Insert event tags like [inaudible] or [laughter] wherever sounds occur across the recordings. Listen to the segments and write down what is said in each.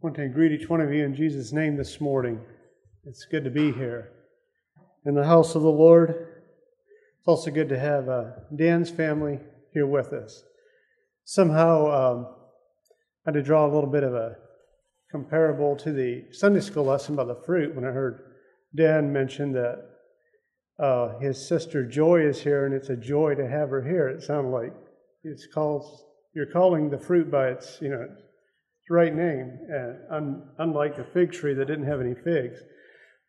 want to greet each one of you in Jesus' name this morning. It's good to be here in the house of the Lord. It's also good to have uh, Dan's family here with us. Somehow, um, I had to draw a little bit of a comparable to the Sunday school lesson about the fruit when I heard Dan mention that uh, his sister Joy is here, and it's a joy to have her here. It sounded like it's called you're calling the fruit by its you know right name, uh, un, unlike the fig tree that didn't have any figs.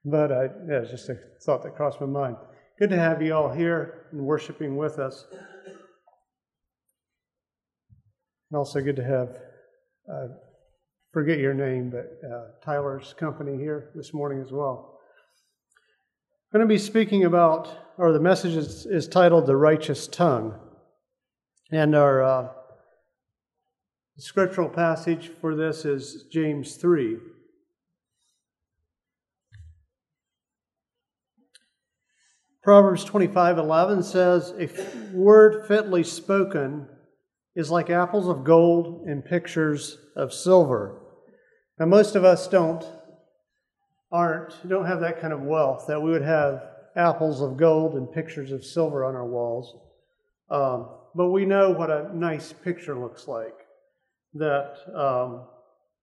But I, yeah, it's just a thought that crossed my mind. Good to have you all here and worshiping with us. And also good to have, uh, forget your name, but uh, Tyler's company here this morning as well. I'm going to be speaking about, or the message is, is titled The Righteous Tongue. And our uh, the scriptural passage for this is James 3. Proverbs 25:11 says, "A word fitly spoken is like apples of gold in pictures of silver." Now most of us don't aren't don't have that kind of wealth that we would have apples of gold and pictures of silver on our walls. Um, but we know what a nice picture looks like that um,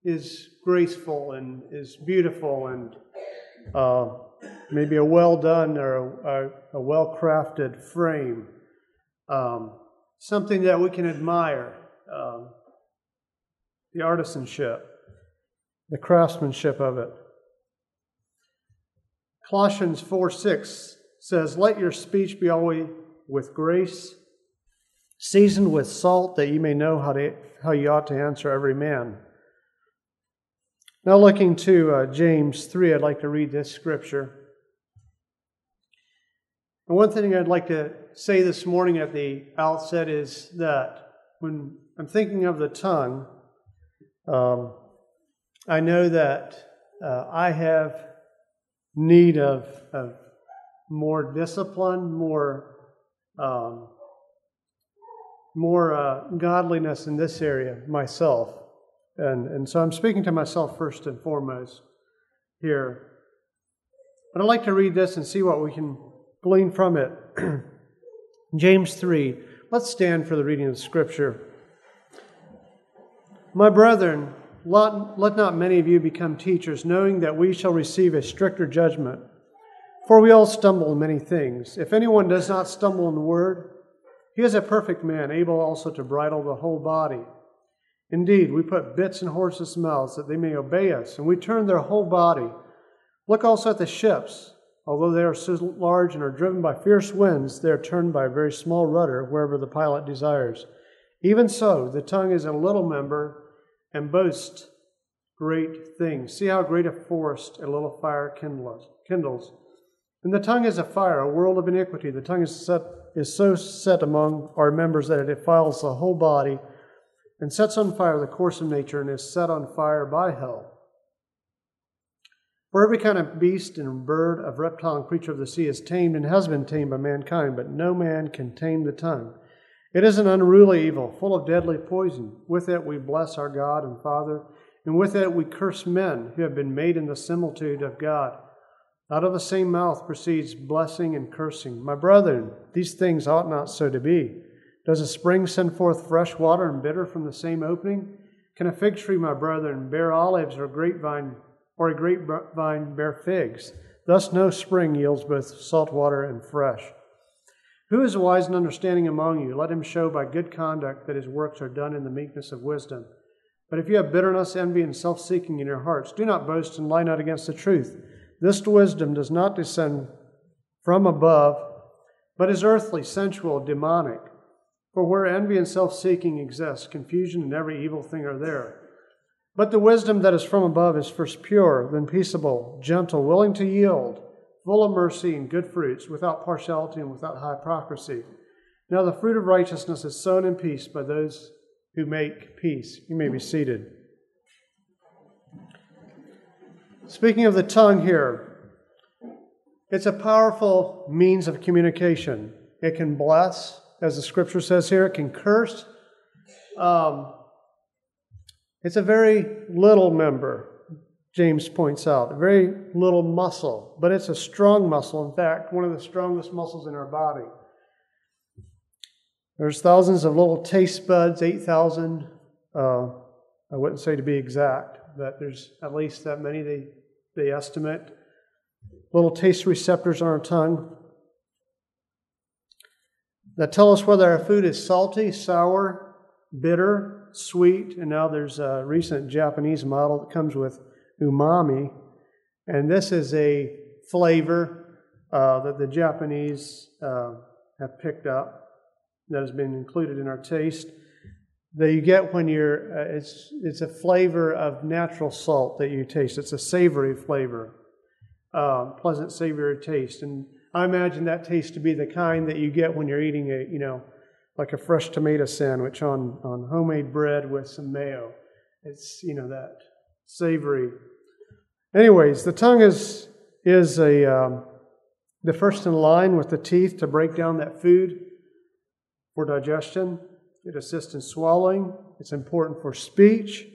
is graceful and is beautiful and uh, maybe a well done or a, a, a well crafted frame, um, something that we can admire. Um, the artisanship, the craftsmanship of it. Colossians 4 6 says, Let your speech be always with grace seasoned with salt, that you may know how, to, how you ought to answer every man. Now, looking to uh, James 3, I'd like to read this scripture. And one thing I'd like to say this morning at the outset is that when I'm thinking of the tongue, um, I know that uh, I have need of, of more discipline, more um, more uh, godliness in this area myself. And, and so I'm speaking to myself first and foremost here. But I'd like to read this and see what we can glean from it. [clears throat] James 3. Let's stand for the reading of scripture. My brethren, let, let not many of you become teachers, knowing that we shall receive a stricter judgment. For we all stumble in many things. If anyone does not stumble in the word, he is a perfect man, able also to bridle the whole body. Indeed, we put bits in horses' mouths that they may obey us, and we turn their whole body. Look also at the ships. Although they are so large and are driven by fierce winds, they are turned by a very small rudder wherever the pilot desires. Even so, the tongue is a little member and boasts great things. See how great a forest a little fire kindles. And the tongue is a fire, a world of iniquity. The tongue is set is so set among our members that it defiles the whole body and sets on fire the course of nature and is set on fire by hell. For every kind of beast and bird, of reptile and creature of the sea is tamed and has been tamed by mankind, but no man can tame the tongue. It is an unruly evil, full of deadly poison. With it we bless our God and Father, and with it we curse men who have been made in the similitude of God. Out of the same mouth proceeds blessing and cursing. My brethren, these things ought not so to be. Does a spring send forth fresh water and bitter from the same opening? Can a fig tree, my brethren, bear olives or grapevine or a grapevine bear figs? Thus no spring yields both salt water and fresh. Who is wise and understanding among you? Let him show by good conduct that his works are done in the meekness of wisdom. But if you have bitterness, envy, and self seeking in your hearts, do not boast and lie not against the truth. This wisdom does not descend from above, but is earthly, sensual, demonic. For where envy and self seeking exist, confusion and every evil thing are there. But the wisdom that is from above is first pure, then peaceable, gentle, willing to yield, full of mercy and good fruits, without partiality and without hypocrisy. Now the fruit of righteousness is sown in peace by those who make peace. You may be seated. Speaking of the tongue here, it's a powerful means of communication. It can bless, as the scripture says here, it can curse. Um, It's a very little member, James points out, a very little muscle, but it's a strong muscle. In fact, one of the strongest muscles in our body. There's thousands of little taste buds, 8,000. Uh, I wouldn't say to be exact, but there's at least that many they, they estimate. Little taste receptors on our tongue that tell us whether our food is salty, sour, bitter, sweet, and now there's a recent Japanese model that comes with umami, and this is a flavor uh, that the Japanese uh, have picked up that has been included in our taste that you get when you're uh, it's it's a flavor of natural salt that you taste. It's a savory flavor uh, pleasant savory taste. And i imagine that taste to be the kind that you get when you're eating a you know like a fresh tomato sandwich on on homemade bread with some mayo. It's you know that savory. Anyways the tongue is is a um, the first in line with the teeth to break down that food for digestion, it assists in swallowing, it's important for speech.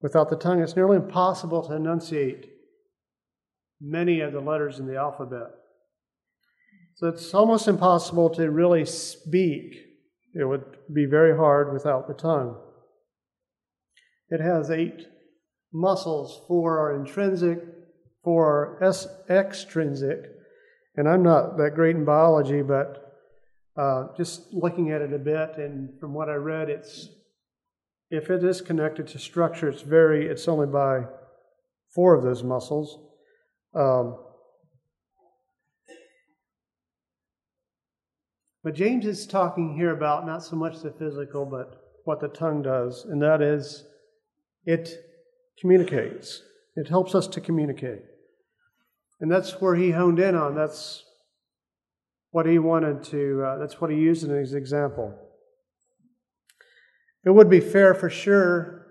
Without the tongue, it's nearly impossible to enunciate many of the letters in the alphabet. So it's almost impossible to really speak. It would be very hard without the tongue. It has eight muscles. Four are intrinsic, four are extrinsic. And I'm not that great in biology, but uh, just looking at it a bit, and from what I read, it's if it is connected to structure, it's very it's only by four of those muscles. Um, but James is talking here about not so much the physical, but what the tongue does, and that is it communicates. It helps us to communicate. And that's where he honed in on. That's what he wanted to, uh, that's what he used in his example. It would be fair for sure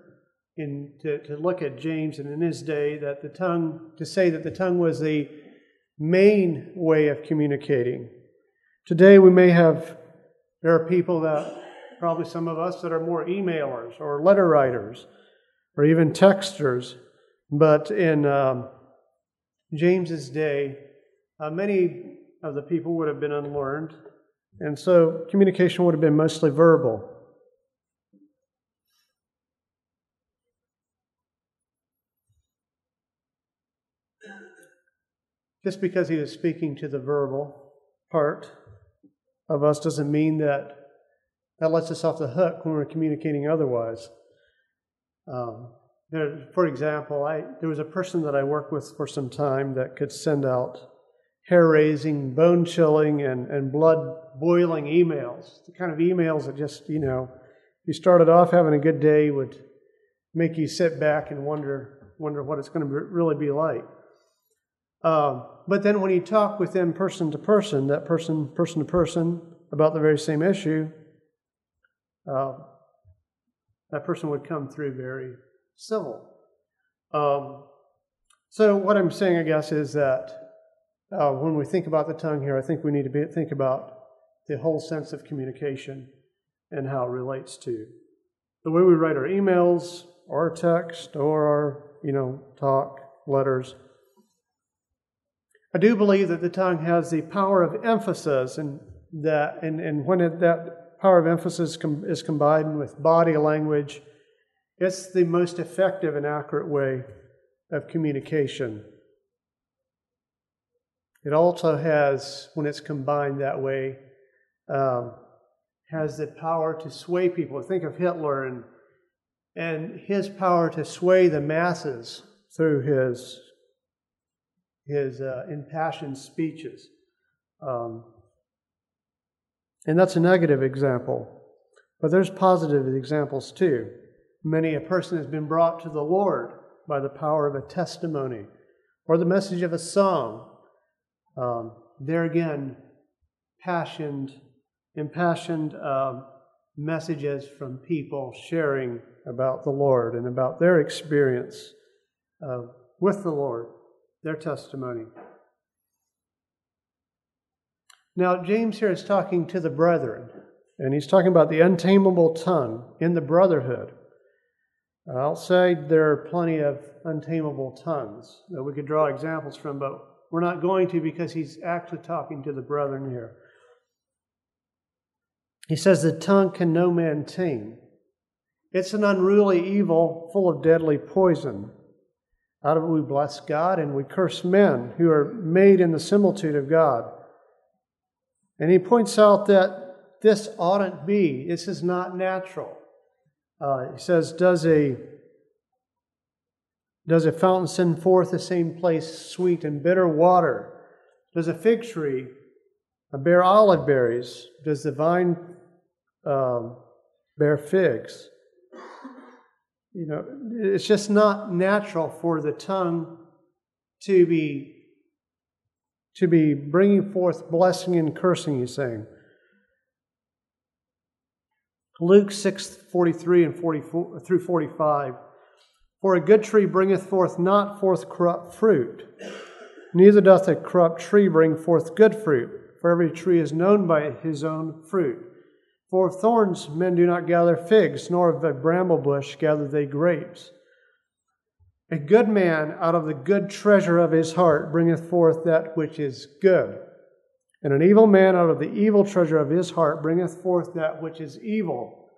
in, to, to look at James and in his day that the tongue, to say that the tongue was the main way of communicating. Today we may have, there are people that, probably some of us, that are more emailers or letter writers or even texters. But in um, James's day, uh, many of the people would have been unlearned, and so communication would have been mostly verbal. Just because he was speaking to the verbal part of us doesn't mean that that lets us off the hook when we're communicating otherwise. Um, there, for example, I, there was a person that I worked with for some time that could send out hair raising, bone chilling, and, and blood boiling emails. The kind of emails that just, you know, you started off having a good day would make you sit back and wonder, wonder what it's going to really be like. Um, but then when you talk with them person to person, that person, person to person, about the very same issue, uh, that person would come through very civil. Um, so, what I'm saying, I guess, is that uh, when we think about the tongue here, I think we need to be, think about the whole sense of communication and how it relates to the way we write our emails or our text or our, you know, talk, letters. I do believe that the tongue has the power of emphasis, and that, and, and when it, that power of emphasis com- is combined with body language, it's the most effective and accurate way of communication. It also has, when it's combined that way, um, has the power to sway people. Think of Hitler and and his power to sway the masses through his his uh, impassioned speeches. Um, and that's a negative example. But there's positive examples too. Many a person has been brought to the Lord by the power of a testimony or the message of a song um, there again, passioned, impassioned uh, messages from people sharing about the Lord and about their experience uh, with the Lord, their testimony. Now, James here is talking to the brethren, and he's talking about the untamable tongue in the brotherhood. Say there are plenty of untamable tongues that we could draw examples from, but we're not going to because he's actually talking to the brethren here. He says, The tongue can no man tame. It's an unruly evil full of deadly poison. Out of it we bless God and we curse men who are made in the similitude of God. And he points out that this oughtn't be, this is not natural. Uh, he says, Does a does a fountain send forth the same place sweet and bitter water? Does a fig tree bear olive berries? Does the vine um, bear figs? You know, it's just not natural for the tongue to be to be bringing forth blessing and cursing. He's saying. Luke six forty three and forty four through forty five. For a good tree bringeth forth not forth corrupt fruit, neither doth a corrupt tree bring forth good fruit. For every tree is known by his own fruit. For of thorns men do not gather figs, nor of a bramble bush gather they grapes. A good man out of the good treasure of his heart bringeth forth that which is good. And an evil man out of the evil treasure of his heart bringeth forth that which is evil.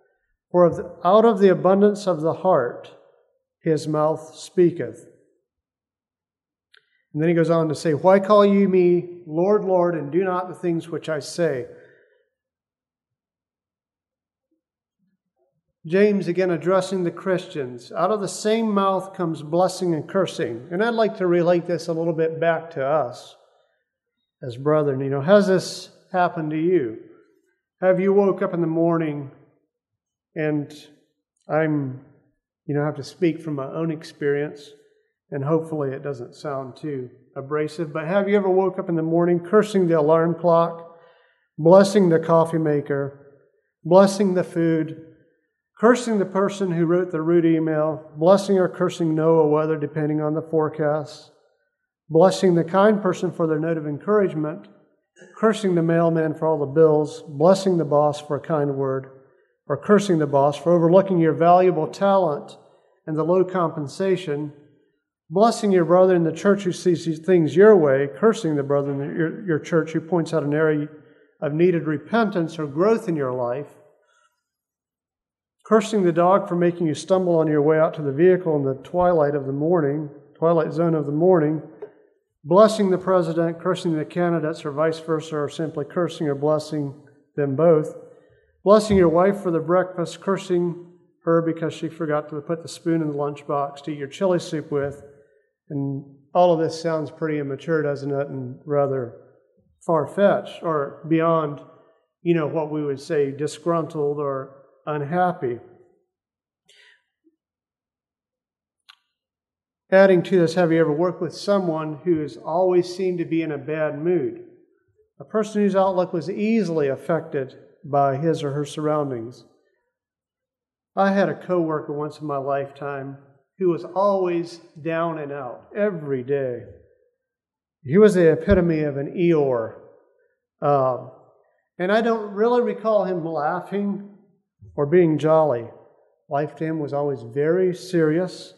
For out of the abundance of the heart his mouth speaketh. And then he goes on to say, Why call you me Lord, Lord, and do not the things which I say? James again addressing the Christians. Out of the same mouth comes blessing and cursing. And I'd like to relate this a little bit back to us as brethren. You know, has this happened to you? Have you woke up in the morning and I'm you know, I have to speak from my own experience, and hopefully it doesn't sound too abrasive. But have you ever woke up in the morning cursing the alarm clock, blessing the coffee maker, blessing the food, cursing the person who wrote the rude email, blessing or cursing NOAA weather depending on the forecast, blessing the kind person for their note of encouragement, cursing the mailman for all the bills, blessing the boss for a kind word, or cursing the boss for overlooking your valuable talent and the low compensation, blessing your brother in the church who sees things your way, cursing the brother in your, your church who points out an area of needed repentance or growth in your life, cursing the dog for making you stumble on your way out to the vehicle in the twilight of the morning, twilight zone of the morning, blessing the president, cursing the candidates, or vice versa, or simply cursing or blessing them both, blessing your wife for the breakfast, cursing her because she forgot to put the spoon in the lunchbox to eat your chili soup with. And all of this sounds pretty immature, doesn't it? And rather far fetched or beyond, you know, what we would say disgruntled or unhappy. Adding to this, have you ever worked with someone who has always seemed to be in a bad mood? A person whose outlook was easily affected by his or her surroundings. I had a coworker once in my lifetime who was always down and out every day. He was the epitome of an Eeyore. Uh, and I don't really recall him laughing or being jolly. Life to him was always very serious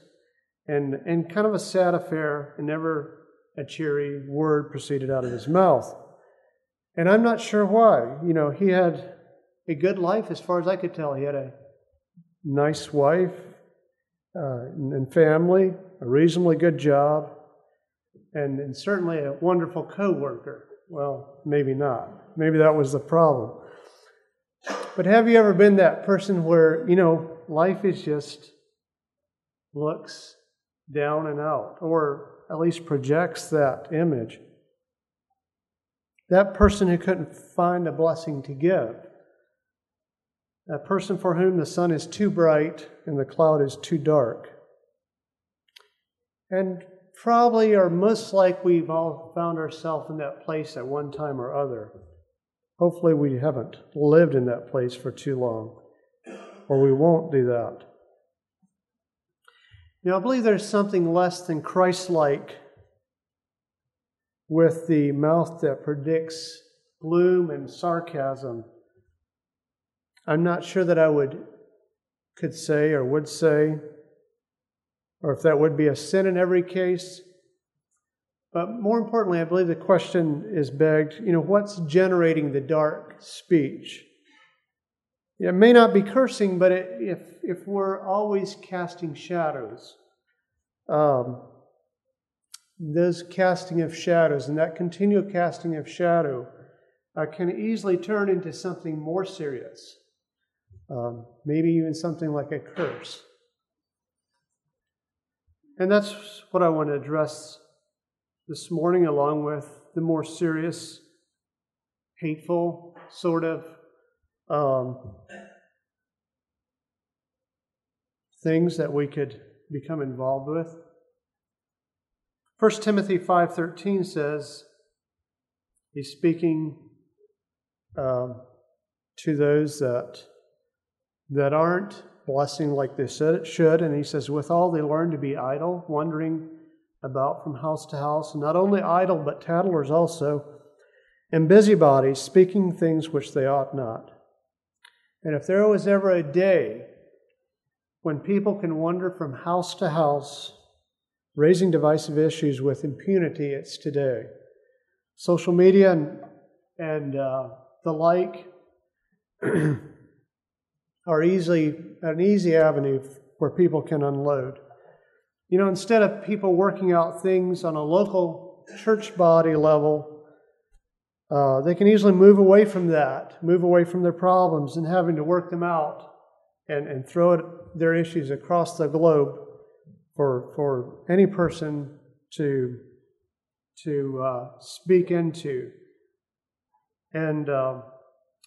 and, and kind of a sad affair, and never a cheery word proceeded out of his mouth. And I'm not sure why. You know, he had a good life as far as I could tell. He had a nice wife uh, and family, a reasonably good job, and, and certainly a wonderful coworker. Well, maybe not. Maybe that was the problem. But have you ever been that person where, you know, life is just looks down and out, or at least projects that image? That person who couldn't find a blessing to give That person for whom the sun is too bright and the cloud is too dark. And probably or most like we've all found ourselves in that place at one time or other. Hopefully, we haven't lived in that place for too long, or we won't do that. Now, I believe there's something less than Christ like with the mouth that predicts gloom and sarcasm I'm not sure that I would could say or would say or if that would be a sin in every case. But more importantly, I believe the question is begged you know, what's generating the dark speech? It may not be cursing, but it, if, if we're always casting shadows, um, those casting of shadows and that continual casting of shadow uh, can easily turn into something more serious, um, maybe even something like a curse. And that's what I want to address this morning, along with the more serious, hateful sort of um, things that we could become involved with. 1 Timothy 5:13 says he's speaking um, to those that that aren't blessing like they should, and he says, "With all they learn to be idle, wandering about from house to house, not only idle but tattlers also, and busybodies, speaking things which they ought not." And if there was ever a day when people can wander from house to house, raising divisive issues with impunity, it's today. Social media and, and uh, the like [clears throat] are easily an easy avenue where people can unload. You know, instead of people working out things on a local church body level, uh, they can easily move away from that, move away from their problems and having to work them out and, and throw it, their issues across the globe for, for any person to, to uh, speak into. And uh,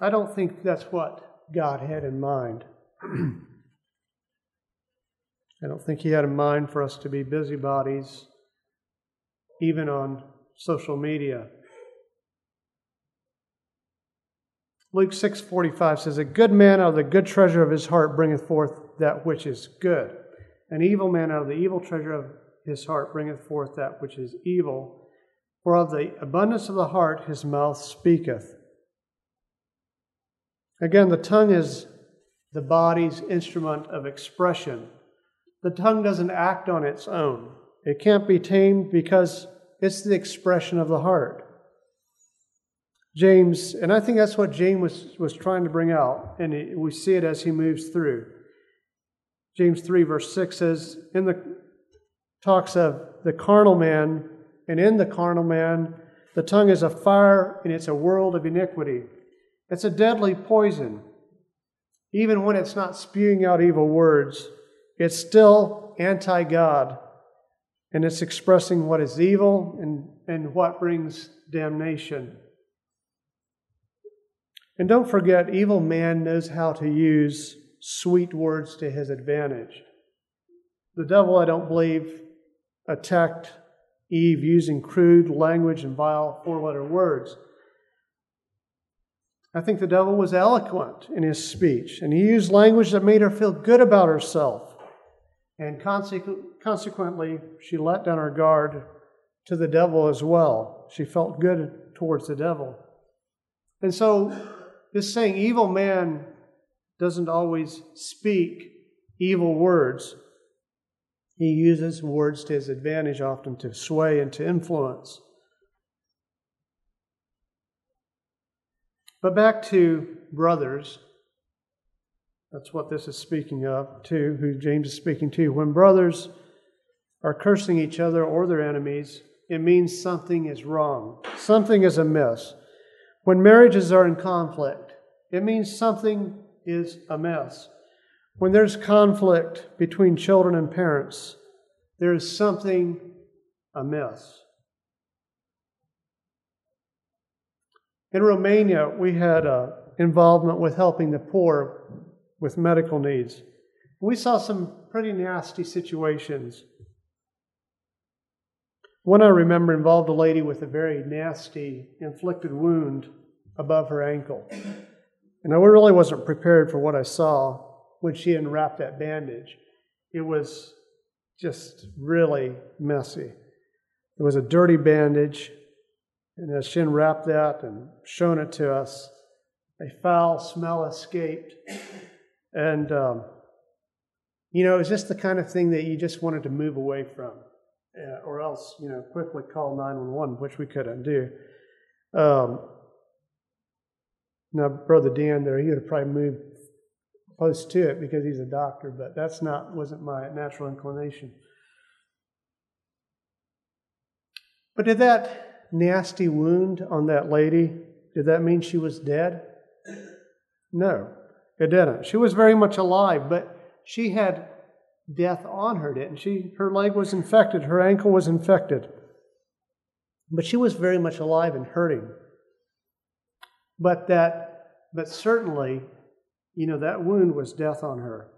I don't think that's what God had in mind. [clears throat] I don't think He had in mind for us to be busybodies, even on social media. Luke 6:45 says, "A good man out of the good treasure of his heart bringeth forth that which is good. An evil man out of the evil treasure of his heart bringeth forth that which is evil. For of the abundance of the heart his mouth speaketh." Again, the tongue is the body's instrument of expression. The tongue doesn't act on its own. It can't be tamed because it's the expression of the heart. James, and I think that's what James was, was trying to bring out, and we see it as he moves through. James 3, verse 6 says, in the talks of the carnal man, and in the carnal man, the tongue is a fire and it's a world of iniquity. It's a deadly poison. Even when it's not spewing out evil words, it's still anti God and it's expressing what is evil and, and what brings damnation. And don't forget, evil man knows how to use sweet words to his advantage. The devil, I don't believe, attacked Eve using crude language and vile four letter words. I think the devil was eloquent in his speech, and he used language that made her feel good about herself. And consequently, she let down her guard to the devil as well. She felt good towards the devil. And so this saying, evil man doesn't always speak evil words. He uses words to his advantage often to sway and to influence. But back to brothers. That's what this is speaking of, to who James is speaking to. When brothers are cursing each other or their enemies, it means something is wrong, something is amiss. When marriages are in conflict, it means something is amiss. When there's conflict between children and parents, there is something amiss. In Romania, we had uh, involvement with helping the poor with medical needs. We saw some pretty nasty situations. One I remember involved a lady with a very nasty inflicted wound above her ankle. And I really wasn't prepared for what I saw when she unwrapped that bandage. It was just really messy. It was a dirty bandage, and as she unwrapped that and shown it to us, a foul smell escaped. And, um, You know, it's just the kind of thing that you just wanted to move away from, uh, or else, you know, quickly call 911, which we couldn't do. Um, now, Brother Dan there, he would have probably moved close to it because he's a doctor, but that's not wasn't my natural inclination. But did that nasty wound on that lady, did that mean she was dead? No, it didn't. She was very much alive, but she had death on her, didn't she? Her leg was infected, her ankle was infected. But she was very much alive and hurting. But that, but certainly, you know, that wound was death on her.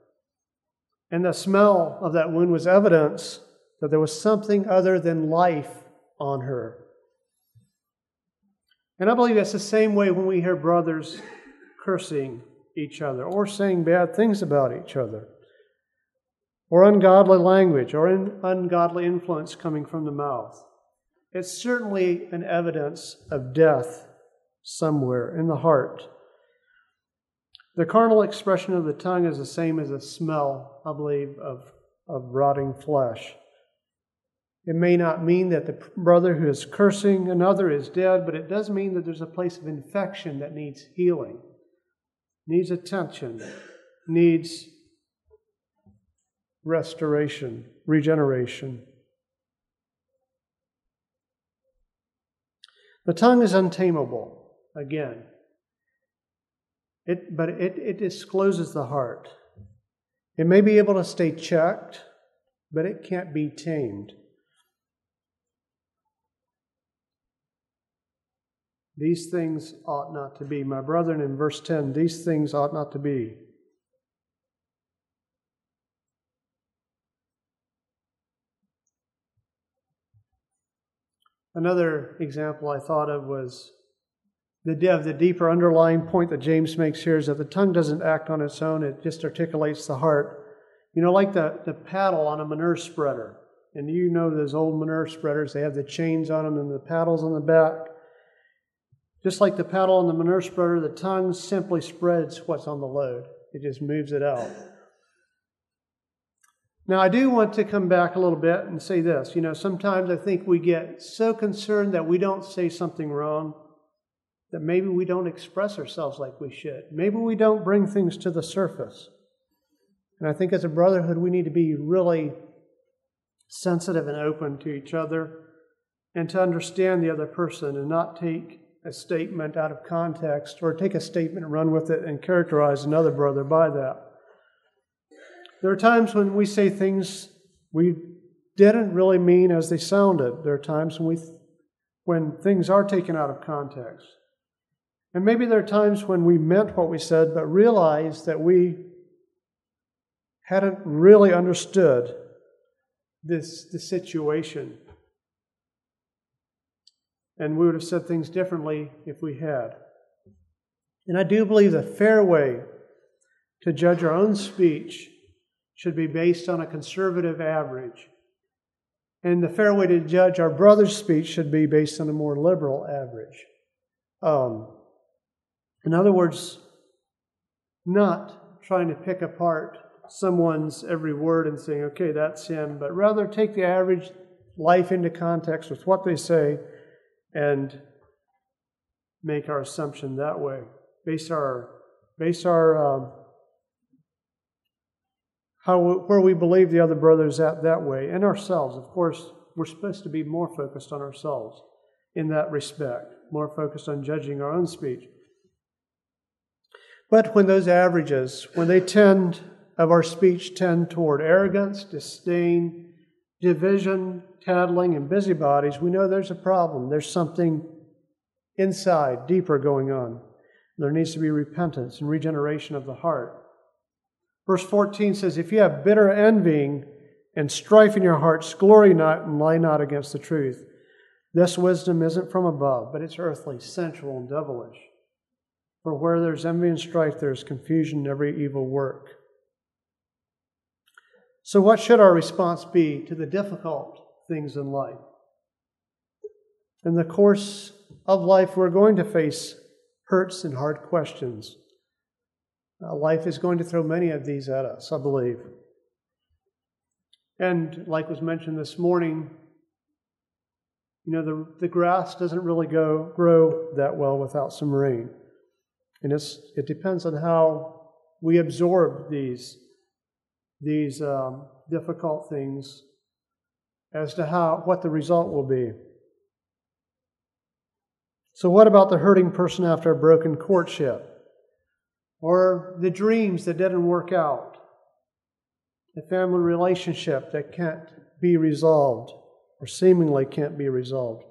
And the smell of that wound was evidence that there was something other than life on her. And I believe that's the same way when we hear brothers cursing each other or saying bad things about each other or ungodly language or in ungodly influence coming from the mouth. It's certainly an evidence of death somewhere in the heart. The carnal expression of the tongue is the same as a smell, I believe, of, of rotting flesh. It may not mean that the brother who is cursing another is dead, but it does mean that there's a place of infection that needs healing, needs attention, needs restoration, regeneration. The tongue is untamable, again. It, but it, it discloses the heart. It may be able to stay checked, but it can't be tamed. These things ought not to be. My brethren, in verse 10, these things ought not to be. Another example I thought of was the, the deeper underlying point that James makes here is that the tongue doesn't act on its own, it just articulates the heart. You know, like the, the paddle on a manure spreader. And you know those old manure spreaders, they have the chains on them and the paddles on the back. Just like the paddle on the manure spreader, the tongue simply spreads what's on the load, it just moves it out. Now, I do want to come back a little bit and say this. You know, sometimes I think we get so concerned that we don't say something wrong that maybe we don't express ourselves like we should. Maybe we don't bring things to the surface. And I think as a brotherhood, we need to be really sensitive and open to each other and to understand the other person and not take a statement out of context or take a statement and run with it and characterize another brother by that. There are times when we say things we didn't really mean as they sounded. There are times when we when things are taken out of context. And maybe there are times when we meant what we said but realized that we hadn't really understood this the situation and we would have said things differently if we had. And I do believe the fair way to judge our own speech should be based on a conservative average. And the fair way to judge our brother's speech should be based on a more liberal average. Um, in other words, not trying to pick apart someone's every word and saying, okay, that's him, but rather take the average life into context with what they say and make our assumption that way. Base our base our um, how where we believe the other brothers at that way, and ourselves. Of course, we're supposed to be more focused on ourselves in that respect, more focused on judging our own speech. But when those averages, when they tend of our speech tend toward arrogance, disdain, division, tattling, and busybodies, we know there's a problem. There's something inside, deeper going on. There needs to be repentance and regeneration of the heart. Verse 14 says, If you have bitter envying and strife in your hearts, glory not and lie not against the truth. This wisdom isn't from above, but it's earthly, sensual, and devilish. For where there's envy and strife, there's confusion and every evil work. So, what should our response be to the difficult things in life? In the course of life, we're going to face hurts and hard questions. Uh, life is going to throw many of these at us, I believe. And like was mentioned this morning, you know, the, the grass doesn't really go, grow that well without some rain. And it depends on how we absorb these, these um, difficult things as to how, what the result will be. So, what about the hurting person after a broken courtship? Or the dreams that didn't work out? The family relationship that can't be resolved or seemingly can't be resolved?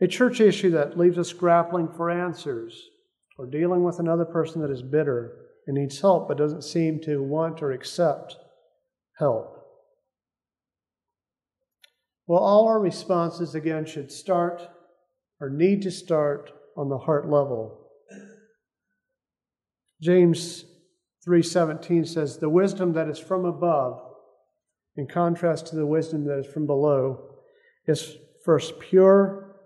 A church issue that leaves us grappling for answers or dealing with another person that is bitter and needs help but doesn't seem to want or accept help. Well, all our responses again should start or need to start on the heart level. James 3:17 says the wisdom that is from above in contrast to the wisdom that is from below is first pure,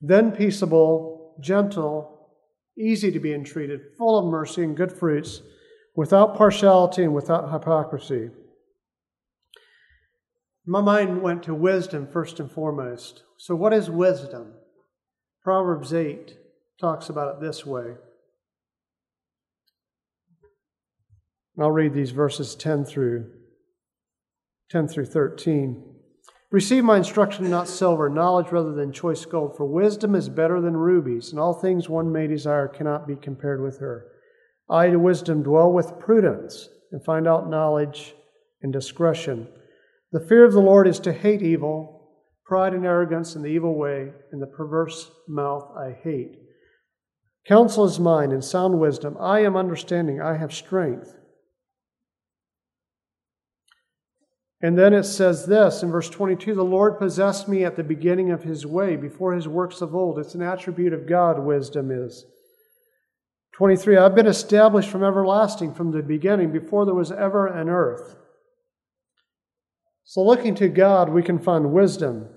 then peaceable, gentle, easy to be entreated, full of mercy and good fruits, without partiality and without hypocrisy. My mind went to wisdom first and foremost. So, what is wisdom? Proverbs 8 talks about it this way. I'll read these verses 10 through 10 through 13. Receive my instruction, not silver, knowledge rather than choice gold, for wisdom is better than rubies, and all things one may desire cannot be compared with her. I, to wisdom, dwell with prudence, and find out knowledge and discretion. The fear of the Lord is to hate evil, Pride and arrogance and the evil way and the perverse mouth I hate. Counsel is mine and sound wisdom. I am understanding. I have strength. And then it says this in verse 22 The Lord possessed me at the beginning of his way, before his works of old. It's an attribute of God, wisdom is. 23 I've been established from everlasting, from the beginning, before there was ever an earth. So, looking to God, we can find wisdom.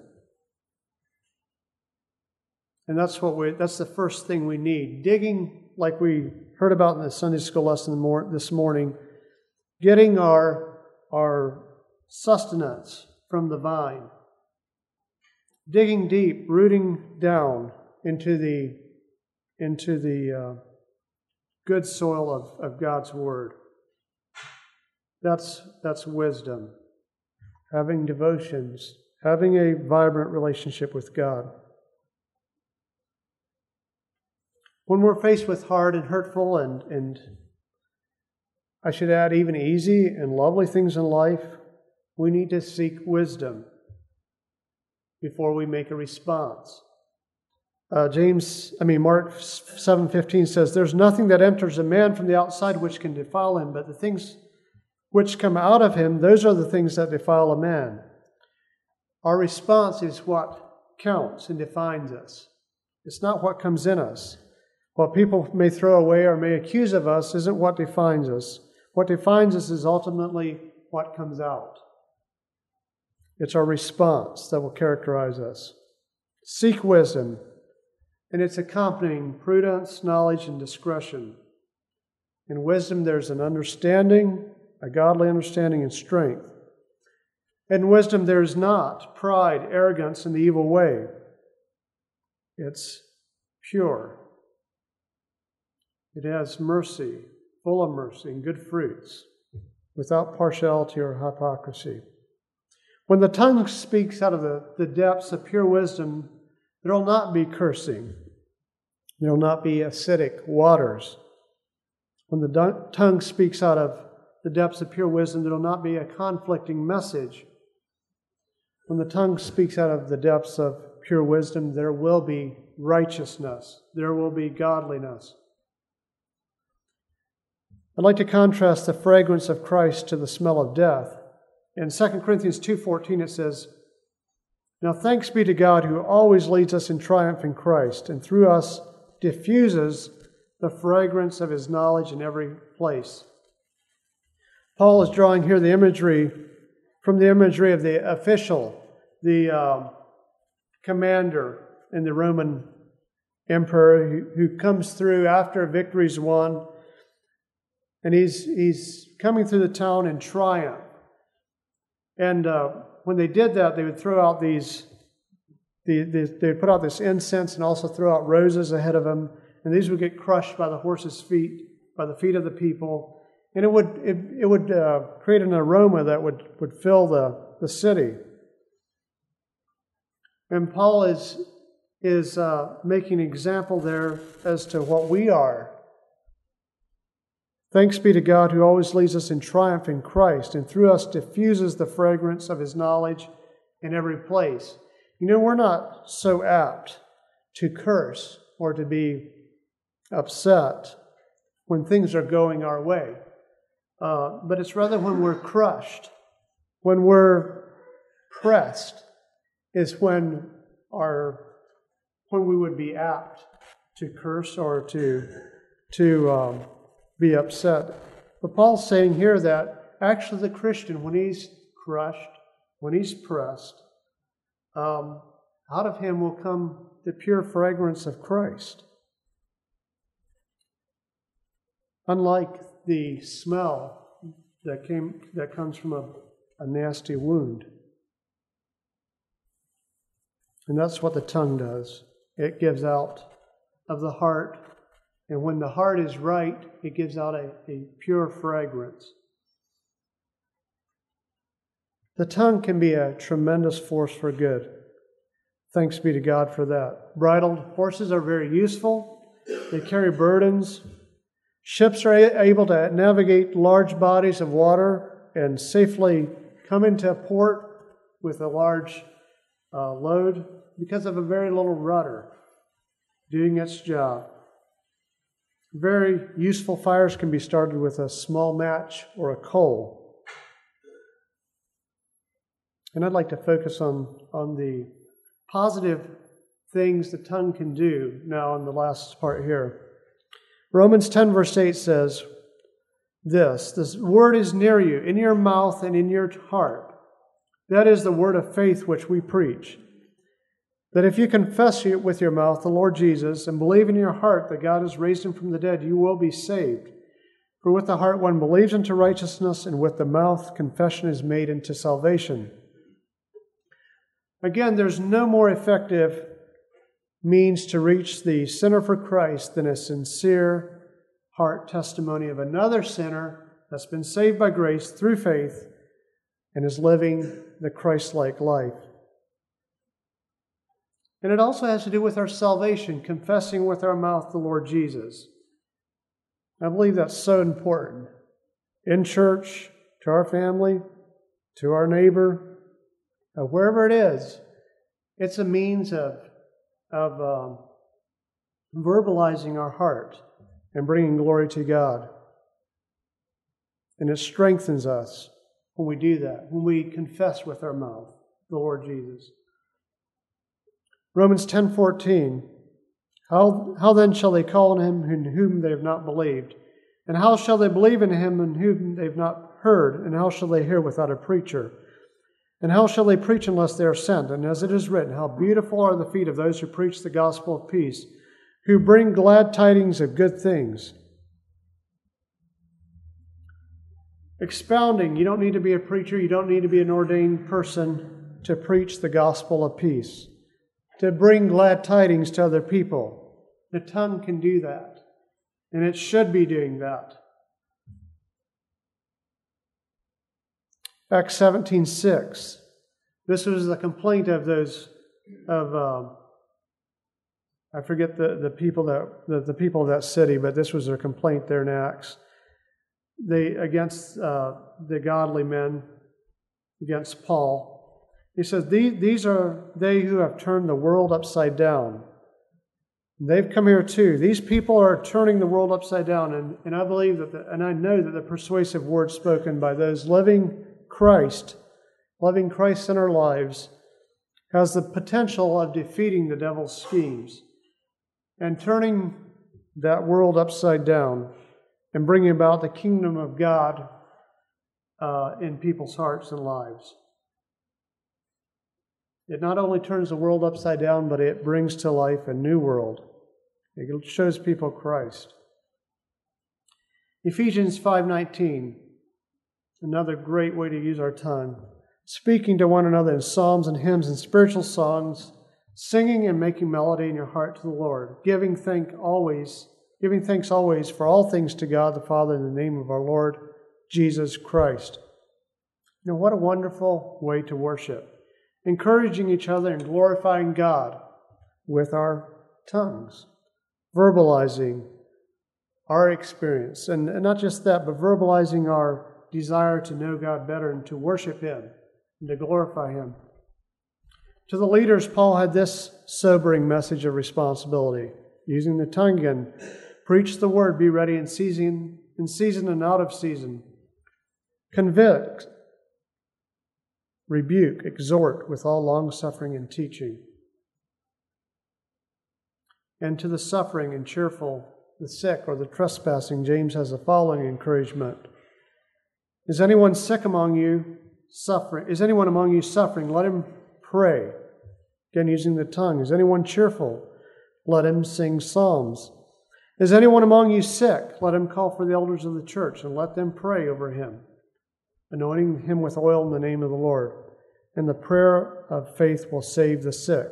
And that's what we that's the first thing we need. Digging like we heard about in the Sunday school lesson this morning, getting our our sustenance from the vine. Digging deep, rooting down into the into the uh, good soil of, of God's word. That's that's wisdom. Having devotions, having a vibrant relationship with God. When we're faced with hard and hurtful and, and I should add, even easy and lovely things in life, we need to seek wisdom before we make a response. Uh, James, I mean Mark seven fifteen says, "There's nothing that enters a man from the outside which can defile him, but the things which come out of him, those are the things that defile a man." Our response is what counts and defines us. It's not what comes in us. What people may throw away or may accuse of us isn't what defines us. What defines us is ultimately what comes out. It's our response that will characterize us. Seek wisdom, and its accompanying prudence, knowledge, and discretion. In wisdom, there's an understanding, a godly understanding, and strength. In wisdom, there's not pride, arrogance, and the evil way. It's pure, it has mercy, full of mercy, and good fruits, without partiality or hypocrisy. When the tongue speaks out of the, the depths of pure wisdom, there will not be cursing. There will not be acidic waters. When the tongue speaks out of the depths of pure wisdom, there will not be a conflicting message. When the tongue speaks out of the depths of pure wisdom, there will be righteousness, there will be godliness. I'd like to contrast the fragrance of Christ to the smell of death. In 2 Corinthians 2:14 it says, "Now thanks be to God who always leads us in triumph in Christ and through us diffuses the fragrance of his knowledge in every place." Paul is drawing here the imagery from the imagery of the official, the uh, commander in the Roman emperor who, who comes through after a victory's won and he's, he's coming through the town in triumph. And uh, when they did that, they would throw out these, the, the, they would put out this incense and also throw out roses ahead of them. And these would get crushed by the horses' feet, by the feet of the people. And it would, it, it would uh, create an aroma that would, would fill the, the city. And Paul is, is uh, making an example there as to what we are. Thanks be to God who always leads us in triumph in Christ and through us diffuses the fragrance of his knowledge in every place. You know, we're not so apt to curse or to be upset when things are going our way, uh, but it's rather when we're crushed, when we're pressed, is when our when we would be apt to curse or to to um, be upset. But Paul's saying here that actually the Christian, when he's crushed, when he's pressed, um, out of him will come the pure fragrance of Christ. Unlike the smell that came that comes from a, a nasty wound. And that's what the tongue does. It gives out of the heart. And when the heart is right, it gives out a, a pure fragrance. The tongue can be a tremendous force for good. Thanks be to God for that. Bridled horses are very useful, they carry burdens. Ships are able to navigate large bodies of water and safely come into port with a large uh, load because of a very little rudder doing its job. Very useful fires can be started with a small match or a coal. And I'd like to focus on, on the positive things the tongue can do now in the last part here. Romans 10, verse 8 says this This word is near you, in your mouth and in your heart. That is the word of faith which we preach. That if you confess with your mouth the Lord Jesus and believe in your heart that God has raised him from the dead, you will be saved. For with the heart one believes into righteousness, and with the mouth confession is made into salvation. Again, there's no more effective means to reach the sinner for Christ than a sincere heart testimony of another sinner that's been saved by grace through faith and is living the Christ like life. And it also has to do with our salvation, confessing with our mouth the Lord Jesus. I believe that's so important. In church, to our family, to our neighbor, uh, wherever it is, it's a means of, of um, verbalizing our heart and bringing glory to God. And it strengthens us when we do that, when we confess with our mouth the Lord Jesus. Romans 10:14 how, how then shall they call on him in whom they have not believed? And how shall they believe in him in whom they have not heard? And how shall they hear without a preacher? And how shall they preach unless they are sent? And as it is written, how beautiful are the feet of those who preach the gospel of peace, who bring glad tidings of good things. Expounding, you don't need to be a preacher, you don't need to be an ordained person to preach the gospel of peace to bring glad tidings to other people. The tongue can do that, and it should be doing that. Acts 17 6. This was the complaint of those, of, uh, I forget the, the people that, the, the people of that city, but this was their complaint there in Acts. They, against uh, the godly men, against Paul. He says, These are they who have turned the world upside down. They've come here too. These people are turning the world upside down. And, and I believe that, the, and I know that the persuasive words spoken by those loving Christ, loving Christ in our lives, has the potential of defeating the devil's schemes and turning that world upside down and bringing about the kingdom of God uh, in people's hearts and lives. It not only turns the world upside down, but it brings to life a new world. It shows people Christ. Ephesians 5:19 another great way to use our tongue. speaking to one another in psalms and hymns and spiritual songs, singing and making melody in your heart to the Lord, giving thank always, giving thanks always for all things to God the Father in the name of our Lord Jesus Christ. You know, what a wonderful way to worship. Encouraging each other and glorifying God with our tongues, verbalizing our experience. And, and not just that, but verbalizing our desire to know God better and to worship Him and to glorify Him. To the leaders, Paul had this sobering message of responsibility. Using the tongue again, preach the word, be ready in season, in season and out of season. Convict, rebuke, exhort with all long suffering and teaching. And to the suffering and cheerful, the sick or the trespassing, James has the following encouragement Is anyone sick among you? Suffering? Is anyone among you suffering? Let him pray. Again, using the tongue. Is anyone cheerful? Let him sing psalms. Is anyone among you sick? Let him call for the elders of the church and let them pray over him, anointing him with oil in the name of the Lord. And the prayer of faith will save the sick,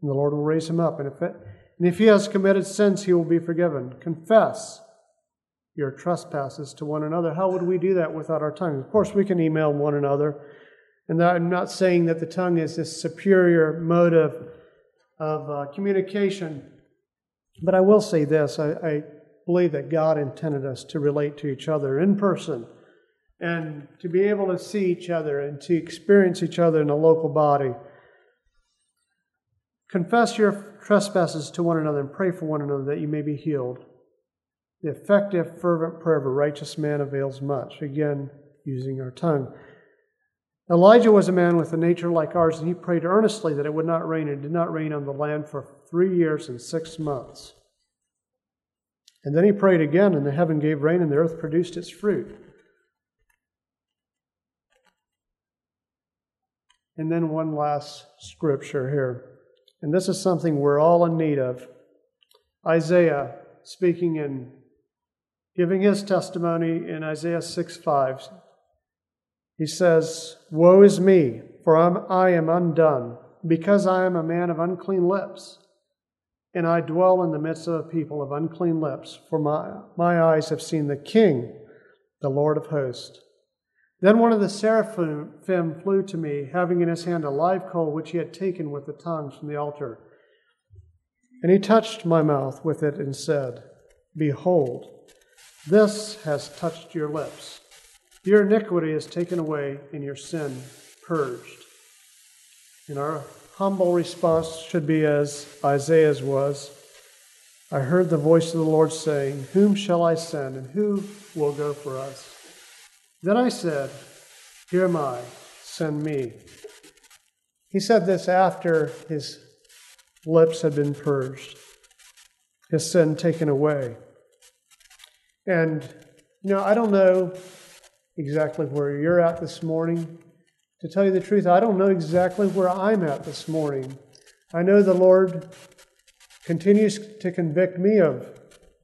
and the Lord will raise him up. And if, it, and if he has committed sins, he will be forgiven. Confess your trespasses to one another. How would we do that without our tongue? Of course, we can email one another. And I'm not saying that the tongue is this superior mode of, of uh, communication, but I will say this I, I believe that God intended us to relate to each other in person and to be able to see each other and to experience each other in a local body. Confess your trespasses to one another and pray for one another that you may be healed. The effective, fervent prayer of a righteous man avails much. Again, using our tongue. Elijah was a man with a nature like ours, and he prayed earnestly that it would not rain, and it did not rain on the land for three years and six months. And then he prayed again, and the heaven gave rain, and the earth produced its fruit. And then one last scripture here. And this is something we're all in need of. Isaiah speaking and giving his testimony in Isaiah 6 5. He says, Woe is me, for I'm, I am undone, because I am a man of unclean lips, and I dwell in the midst of a people of unclean lips, for my, my eyes have seen the King, the Lord of hosts. Then one of the seraphim flew to me, having in his hand a live coal which he had taken with the tongs from the altar. And he touched my mouth with it and said, Behold, this has touched your lips. Your iniquity is taken away, and your sin purged. And our humble response should be as Isaiah's was I heard the voice of the Lord saying, Whom shall I send, and who will go for us? Then I said, Here am I, send me. He said this after his lips had been purged, his sin taken away. And, you know, I don't know exactly where you're at this morning. To tell you the truth, I don't know exactly where I'm at this morning. I know the Lord continues to convict me of,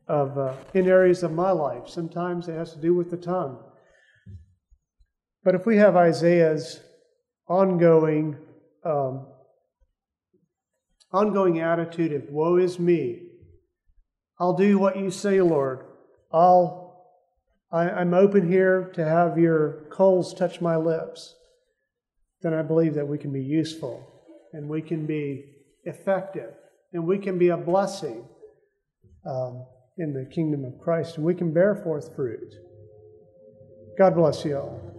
of uh, in areas of my life. Sometimes it has to do with the tongue. But if we have Isaiah's ongoing um, ongoing attitude of woe is me, I'll do what you say, Lord. I'll, I, I'm open here to have your coals touch my lips. Then I believe that we can be useful and we can be effective and we can be a blessing um, in the kingdom of Christ and we can bear forth fruit. God bless you all.